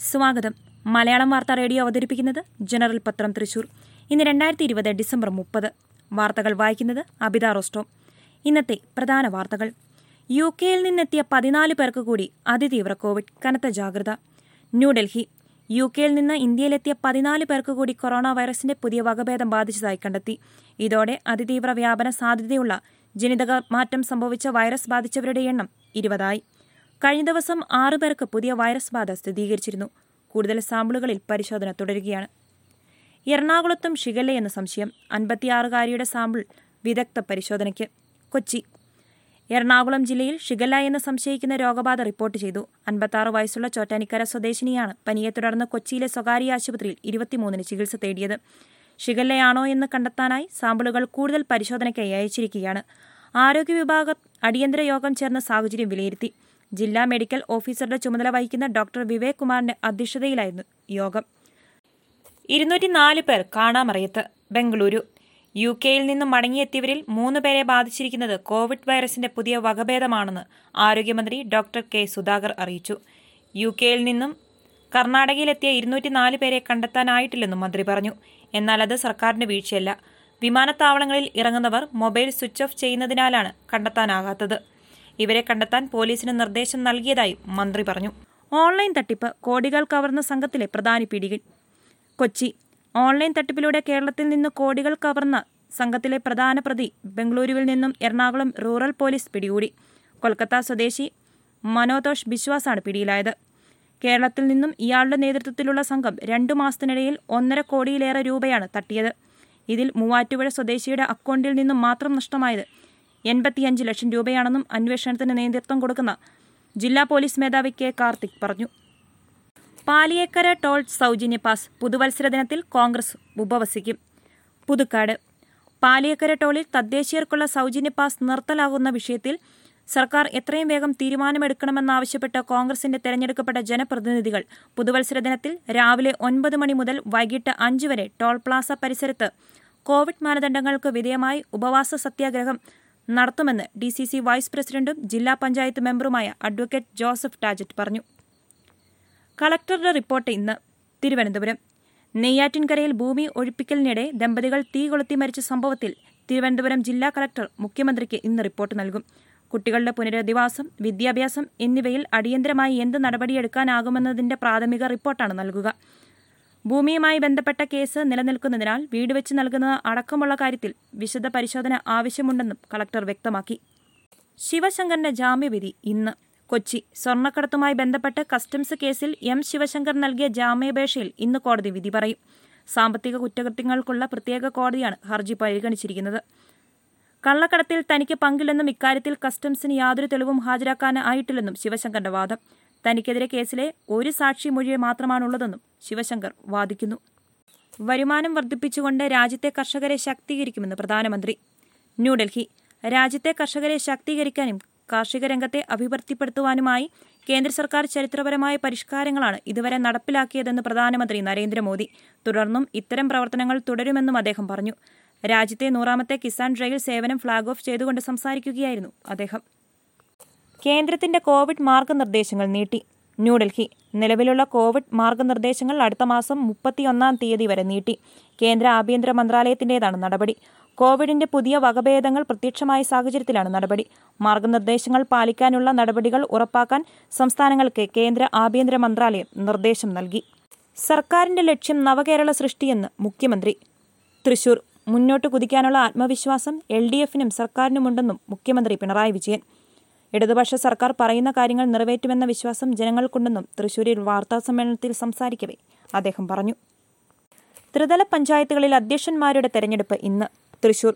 സ്വാഗതം. മലയാളം വാർത്താ റേഡിയോ അവതരിപ്പിക്കുന്നത് ജനറൽ പത്രം തൃശൂർ. ഇന്ന് രണ്ടായിരത്തി ഇരുപത് ഡിസംബർ മുപ്പത്. വാർത്തകൾ വായിക്കുന്നത് അബിത റോസ്റ്റോ. ഇന്നത്തെ പ്രധാന വാർത്തകൾ. യു കെയിൽ നിന്നെത്തിയ പതിനാല് പേർക്ക് കൂടി അതിതീവ്ര കോവിഡ് കനത്ത ജാഗ്രത. ന്യൂഡൽഹി. യു കെയിൽ നിന്ന് ഇന്ത്യയിലെത്തിയ പതിനാല് പേർക്ക് കൂടി കൊറോണ വൈറസിന്റെ പുതിയ വകഭേദം ബാധിച്ചതായി കണ്ടെത്തി. ഇതോടെ അതിതീവ്ര വ്യാപന സാധ്യതയുള്ള ജനിതക മാറ്റം സംഭവിച്ച വൈറസ് ബാധിച്ചവരുടെ എണ്ണം ഇരുപതായി. കഴിഞ്ഞ ദിവസം ആറു പേർക്ക് പുതിയ വൈറസ് ബാധ സ്ഥിരീകരിച്ചിരുന്നു. കൂടുതൽ സാമ്പിളുകളിൽ പരിശോധന തുടരുകയാണ്. എറണാകുളത്തും ഷിഗല്ല എന്ന സംശയം അൻപത്തിയാറുകാരിയുടെ സാമ്പിൾ വിദഗ്ധ പരിശോധനയ്ക്ക്. കൊച്ചി. എറണാകുളം ജില്ലയിൽ ഷിഗല്ല എന്ന് സംശയിക്കുന്ന രോഗബാധ റിപ്പോർട്ട് ചെയ്തു. അൻപത്താറ് വയസ്സുള്ള ചോറ്റാനിക്കര സ്വദേശിനിയാണ് പനിയെ തുടർന്ന് കൊച്ചിയിലെ സ്വകാര്യ ആശുപത്രിയിൽ ഇരുപത്തിമൂന്നിന് ചികിത്സ തേടിയത്. ഷിഗല്ലയാണോ എന്ന് കണ്ടെത്താനായി സാമ്പിളുകൾ കൂടുതൽ പരിശോധനയ്ക്കായി അയച്ചിരിക്കുകയാണ്. ആരോഗ്യ വിഭാഗം അടിയന്തര യോഗം ചേർന്ന സാഹചര്യം വിലയിരുത്തി. ജില്ലാ മെഡിക്കൽ ഓഫീസറുടെ ചുമതല വഹിക്കുന്ന ഡോക്ടർ വിവേക് കുമാറിന്റെ അധ്യക്ഷതയിലായിരുന്നു യോഗം. ഇരുന്നൂറ്റിനാല് പേർ കാണാമറിയത്ത് ബംഗളൂരു. യു കെയിൽ നിന്നും മടങ്ങിയെത്തിയവരിൽ മൂന്ന് പേരെ ബാധിച്ചിരിക്കുന്നത് കോവിഡ് വൈറസിന്റെ പുതിയ വകഭേദമാണെന്ന് ആരോഗ്യമന്ത്രി ഡോക്ടർ കെ സുധാകർ അറിയിച്ചു. യു കെയിൽ നിന്നും കർണാടകയിലെത്തിയ ഇരുന്നൂറ്റിനാല് പേരെ കണ്ടെത്താനായിട്ടില്ലെന്നും മന്ത്രി പറഞ്ഞു. എന്നാൽ അത് സർക്കാരിന്റെ വീഴ്ചയല്ല. വിമാനത്താവളങ്ങളിൽ ഇറങ്ങുന്നവർ മൊബൈൽ സ്വിച്ച് ഓഫ് ചെയ്യുന്നതിനാലാണ് കണ്ടെത്താനാകാത്തത്. ഇവരെ കണ്ടെത്താൻ പോലീസിന് നിർദ്ദേശം നൽകിയതായും മന്ത്രി പറഞ്ഞു. ഓൺലൈൻ തട്ടിപ്പ് കോടികൾ കവർന്ന സംഘത്തിലെ പ്രധാന പിടികൾ കൊച്ചി. ഓൺലൈൻ തട്ടിപ്പിലൂടെ കേരളത്തിൽ നിന്ന് കോടികൾ കവർന്ന സംഘത്തിലെ പ്രധാന പ്രതി ബംഗളൂരുവിൽ നിന്നും എറണാകുളം റൂറൽ പോലീസ് പിടികൂടി. കൊൽക്കത്ത സ്വദേശി മനോതോഷ് ബിശ്വാസാണ് പിടിയിലായത്. കേരളത്തിൽ നിന്നും ഇയാളുടെ നേതൃത്വത്തിലുള്ള സംഘം രണ്ടു മാസത്തിനിടയിൽ ഒന്നര കോടിയിലേറെ രൂപയാണ് തട്ടിയത്. ഇതിൽ മൂവാറ്റുപുഴ സ്വദേശിയുടെ അക്കൗണ്ടിൽ നിന്നും മാത്രം നഷ്ടമായത് എൺപത്തിയഞ്ച് ലക്ഷം രൂപയാണെന്നും അന്വേഷണത്തിന് നേതൃത്വം കൊടുക്കുന്ന ജില്ലാ പോലീസ് മേധാവി കെ കാർത്തിക് പറഞ്ഞു. പാലിയേക്കര ടോൾ സൗജന്യ പാസ് പുതുവത്സര ദിനത്തിൽ കോൺഗ്രസ് ഉപവസിക്കും. പുതുക്കാട്. പാലിയേക്കര ടോളിൽ തദ്ദേശീയർക്കുള്ള സൗജന്യ പാസ് നിർത്തലാകുന്ന വിഷയത്തിൽ സർക്കാർ എത്രയും വേഗം തീരുമാനമെടുക്കണമെന്നാവശ്യപ്പെട്ട് കോൺഗ്രസിന്റെ തെരഞ്ഞെടുക്കപ്പെട്ട ജനപ്രതിനിധികൾ പുതുവത്സര ദിനത്തിൽ രാവിലെ ഒൻപത് മണി മുതൽ വൈകിട്ട് അഞ്ച് വരെ ടോൾ പ്ലാസ പരിസരത്ത് കോവിഡ് മാനദണ്ഡങ്ങൾക്ക് വിധേയമായി ഉപവാസ സത്യാഗ്രഹം നടത്തുമെന്ന് ഡി സി സി വൈസ് പ്രസിഡന്റും ജില്ലാ പഞ്ചായത്ത് മെമ്പറുമായ അഡ്വക്കേറ്റ് ജോസഫ് ടാജറ്റ് പറഞ്ഞു. കളക്ടറുടെ റിപ്പോർട്ട് ഇന്ന് തിരുവനന്തപുരം. നെയ്യാറ്റിൻകരയിൽ ഭൂമി ഒഴിപ്പിക്കലിനിടെ ദമ്പതികൾ തീ കൊളുത്തി മരിച്ച സംഭവത്തിൽ തിരുവനന്തപുരം ജില്ലാ കളക്ടർ മുഖ്യമന്ത്രിക്ക് ഇന്ന് റിപ്പോർട്ട് നൽകും. കുട്ടികളുടെ പുനരധിവാസം വിദ്യാഭ്യാസം എന്നിവയിൽ അടിയന്തരമായി എന്ത് നടപടിയെടുക്കാനാകുമെന്നതിന്റെ പ്രാഥമിക റിപ്പോർട്ടാണ് നൽകുക. ഭൂമിയുമായി ബന്ധപ്പെട്ട കേസ് നിലനിൽക്കുന്നതിനാൽ വീട് വെച്ച് നൽകുന്നത് അടക്കമുള്ള കാര്യത്തിൽ വിശദ പരിശോധന ആവശ്യമുണ്ടെന്നും കളക്ടർ വ്യക്തമാക്കി. ശിവശങ്കറിന്റെ ജാമ്യവിധി ഇന്ന്. കൊച്ചി സ്വർണക്കടത്തുമായി ബന്ധപ്പെട്ട് കസ്റ്റംസ് കേസിൽ എം ശിവശങ്കർ നൽകിയ ജാമ്യാപേക്ഷയിൽ ഇന്ന് കോടതി വിധി പറയും. സാമ്പത്തിക കുറ്റകൃത്യങ്ങൾക്കുള്ള പ്രത്യേക കോടതിയാണ് ഹർജി പരിഗണിച്ചിരിക്കുന്നത്. കള്ളക്കടത്തിൽ തനിക്ക് പങ്കില്ലെന്നും ഇക്കാര്യത്തിൽ കസ്റ്റംസിന് യാതൊരു തെളിവും ഹാജരാക്കാനായിട്ടില്ലെന്നും ശിവശങ്കറിന്റെ വാദം. തനിക്കെതിരെ കേസിലെ ഒരു സാക്ഷി മൊഴിയെ മാത്രമാണുള്ളതെന്നും ശിവശങ്കർ വാദിക്കുന്നു. വരുമാനം വർദ്ധിപ്പിച്ചുകൊണ്ട് രാജ്യത്തെ കർഷകരെ ശാക്തീകരിക്കുമെന്ന് പ്രധാനമന്ത്രി. ന്യൂഡൽഹി. രാജ്യത്തെ കർഷകരെ ശാക്തീകരിക്കാനും കാർഷിക രംഗത്തെ അഭിവൃദ്ധിപ്പെടുത്തുവാനുമായി കേന്ദ്ര സർക്കാർ ചരിത്രപരമായ പരിഷ്കാരങ്ങളാണ് ഇതുവരെ നടപ്പിലാക്കിയതെന്ന് പ്രധാനമന്ത്രി നരേന്ദ്രമോദി. തുടർന്നും ഇത്തരം പ്രവർത്തനങ്ങൾ തുടരുമെന്നും അദ്ദേഹം പറഞ്ഞു. രാജ്യത്തെ നൂറാമത്തെ കിസാൻ റെയിൽ സേവനം ഫ്ളാഗ് ഓഫ് ചെയ്തുകൊണ്ട് സംസാരിക്കുകയായിരുന്നു അദ്ദേഹം. കേന്ദ്രത്തിന്റെ കോവിഡ് മാർഗനിർദ്ദേശങ്ങൾ നീട്ടി. ന്യൂഡൽഹി നിലവിലുള്ള കോവിഡ് മാർഗനിർദ്ദേശങ്ങൾ അടുത്ത മാസം മുപ്പത്തിയൊന്നാം തീയതി വരെ നീട്ടി. കേന്ദ്ര ആഭ്യന്തര മന്ത്രാലയത്തിന്റേതാണ് നടപടി. കോവിഡിന്റെ പുതിയ വകഭേദങ്ങൾ പ്രത്യക്ഷമായ സാഹചര്യത്തിലാണ് നടപടി. മാർഗനിർദ്ദേശങ്ങൾ പാലിക്കാനുള്ള നടപടികൾ ഉറപ്പാക്കാൻ സംസ്ഥാനങ്ങൾക്ക് കേന്ദ്ര ആഭ്യന്തര മന്ത്രാലയം നിർദ്ദേശം നൽകി. സർക്കാരിന്റെ ലക്ഷ്യം നവകേരള സൃഷ്ടിയെന്ന് മുഖ്യമന്ത്രി. തൃശൂർ മുന്നോട്ട് കുതിക്കാനുള്ള ആത്മവിശ്വാസം എൽ ഡി എഫിനും സർക്കാരിനുമുണ്ടെന്നും മുഖ്യമന്ത്രി പിണറായി വിജയൻ. ഇടതുപക്ഷ സർക്കാർ പറയുന്ന കാര്യങ്ങൾ നിറവേറ്റുമെന്ന വിശ്വാസം ജനങ്ങൾക്കുണ്ടെന്നും തൃശൂരിൽ വാർത്താസമ്മേളനത്തിൽ സംസാരിക്കവേ അദ്ദേഹം പറഞ്ഞു. ത്രിതല പഞ്ചായത്തുകളിൽ അധ്യക്ഷന്മാരുടെ തെരഞ്ഞെടുപ്പ് ഇന്ന്. തൃശൂർ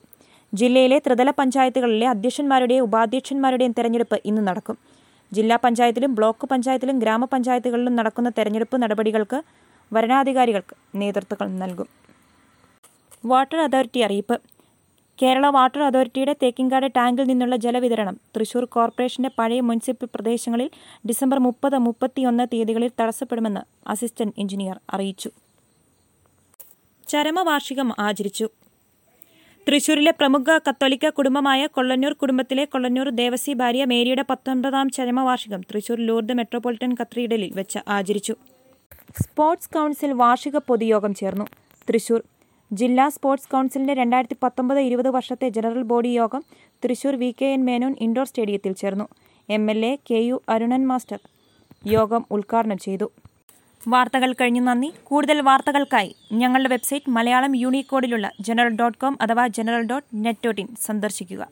ജില്ലയിലെ ത്രിതല പഞ്ചായത്തുകളിലെ അധ്യക്ഷന്മാരുടെയും ഉപാധ്യക്ഷന്മാരുടെയും തെരഞ്ഞെടുപ്പ് ഇന്ന് നടക്കും. ജില്ലാ പഞ്ചായത്തിലും ബ്ലോക്ക് പഞ്ചായത്തിലും ഗ്രാമപഞ്ചായത്തുകളിലും നടക്കുന്ന തെരഞ്ഞെടുപ്പ് നടപടികൾക്ക് വരണാധികാരികൾക്ക് നേതൃത്വങ്ങൾ നൽകും. വാട്ടർ അതോറിറ്റി അറിയിപ്പ്. കേരള വാട്ടർ അതോറിറ്റിയുടെ തേക്കിൻകാട് ടാങ്കിൽ നിന്നുള്ള ജലവിതരണം തൃശൂർ കോർപ്പറേഷന്റെ പഴയ മുനിസിപ്പൽ പ്രദേശങ്ങളിൽ ഡിസംബർ മുപ്പത് മുപ്പത്തിയൊന്ന് തീയതികളിൽ തടസ്സപ്പെടുമെന്ന് അസിസ്റ്റന്റ് എഞ്ചിനീയർ അറിയിച്ചു. ചരമവാർഷികം ആചരിച്ചു. തൃശൂരിലെ പ്രമുഖ കത്തോലിക്ക കുടുംബമായ കൊള്ളന്നൂർ കുടുംബത്തിലെ കൊള്ളന്നൂർ ദേവസി ഭാര്യ മേരിയുടെ പത്തൊൻപതാം ചരമവാർഷികം തൃശൂർ ലൂർദ് മെട്രോപൊളിറ്റൻ കത്തീഡ്രലിൽ വെച്ച് ആചരിച്ചു. സ്പോർട്സ് കൗൺസിൽ വാർഷിക പൊതുയോഗം ചേർന്നു. തൃശൂർ ജില്ലാ സ്പോർട്സ് കൗൺസിലിന്റെ രണ്ടായിരത്തി പത്തൊമ്പത് ഇരുപത് വർഷത്തെ ജനറൽ ബോഡി യോഗം Thrissur V K N Menon indoor സ്റ്റേഡിയത്തിൽ ചേർന്നു. M L A K U Arunan master യോഗം ഉദ്ഘാടനം ചെയ്തു. വാർത്തകൾ കഴിഞ്ഞു നന്ദി. കൂടുതൽ വാർത്തകൾക്കായി ഞങ്ങളുടെ വെബ്സൈറ്റ് മലയാളം യൂണിക്കോഡിലുള്ള ജനറൽ ഡോട്ട് കോം അഥവാ general dot net dot in സന്ദർശിക്കുക.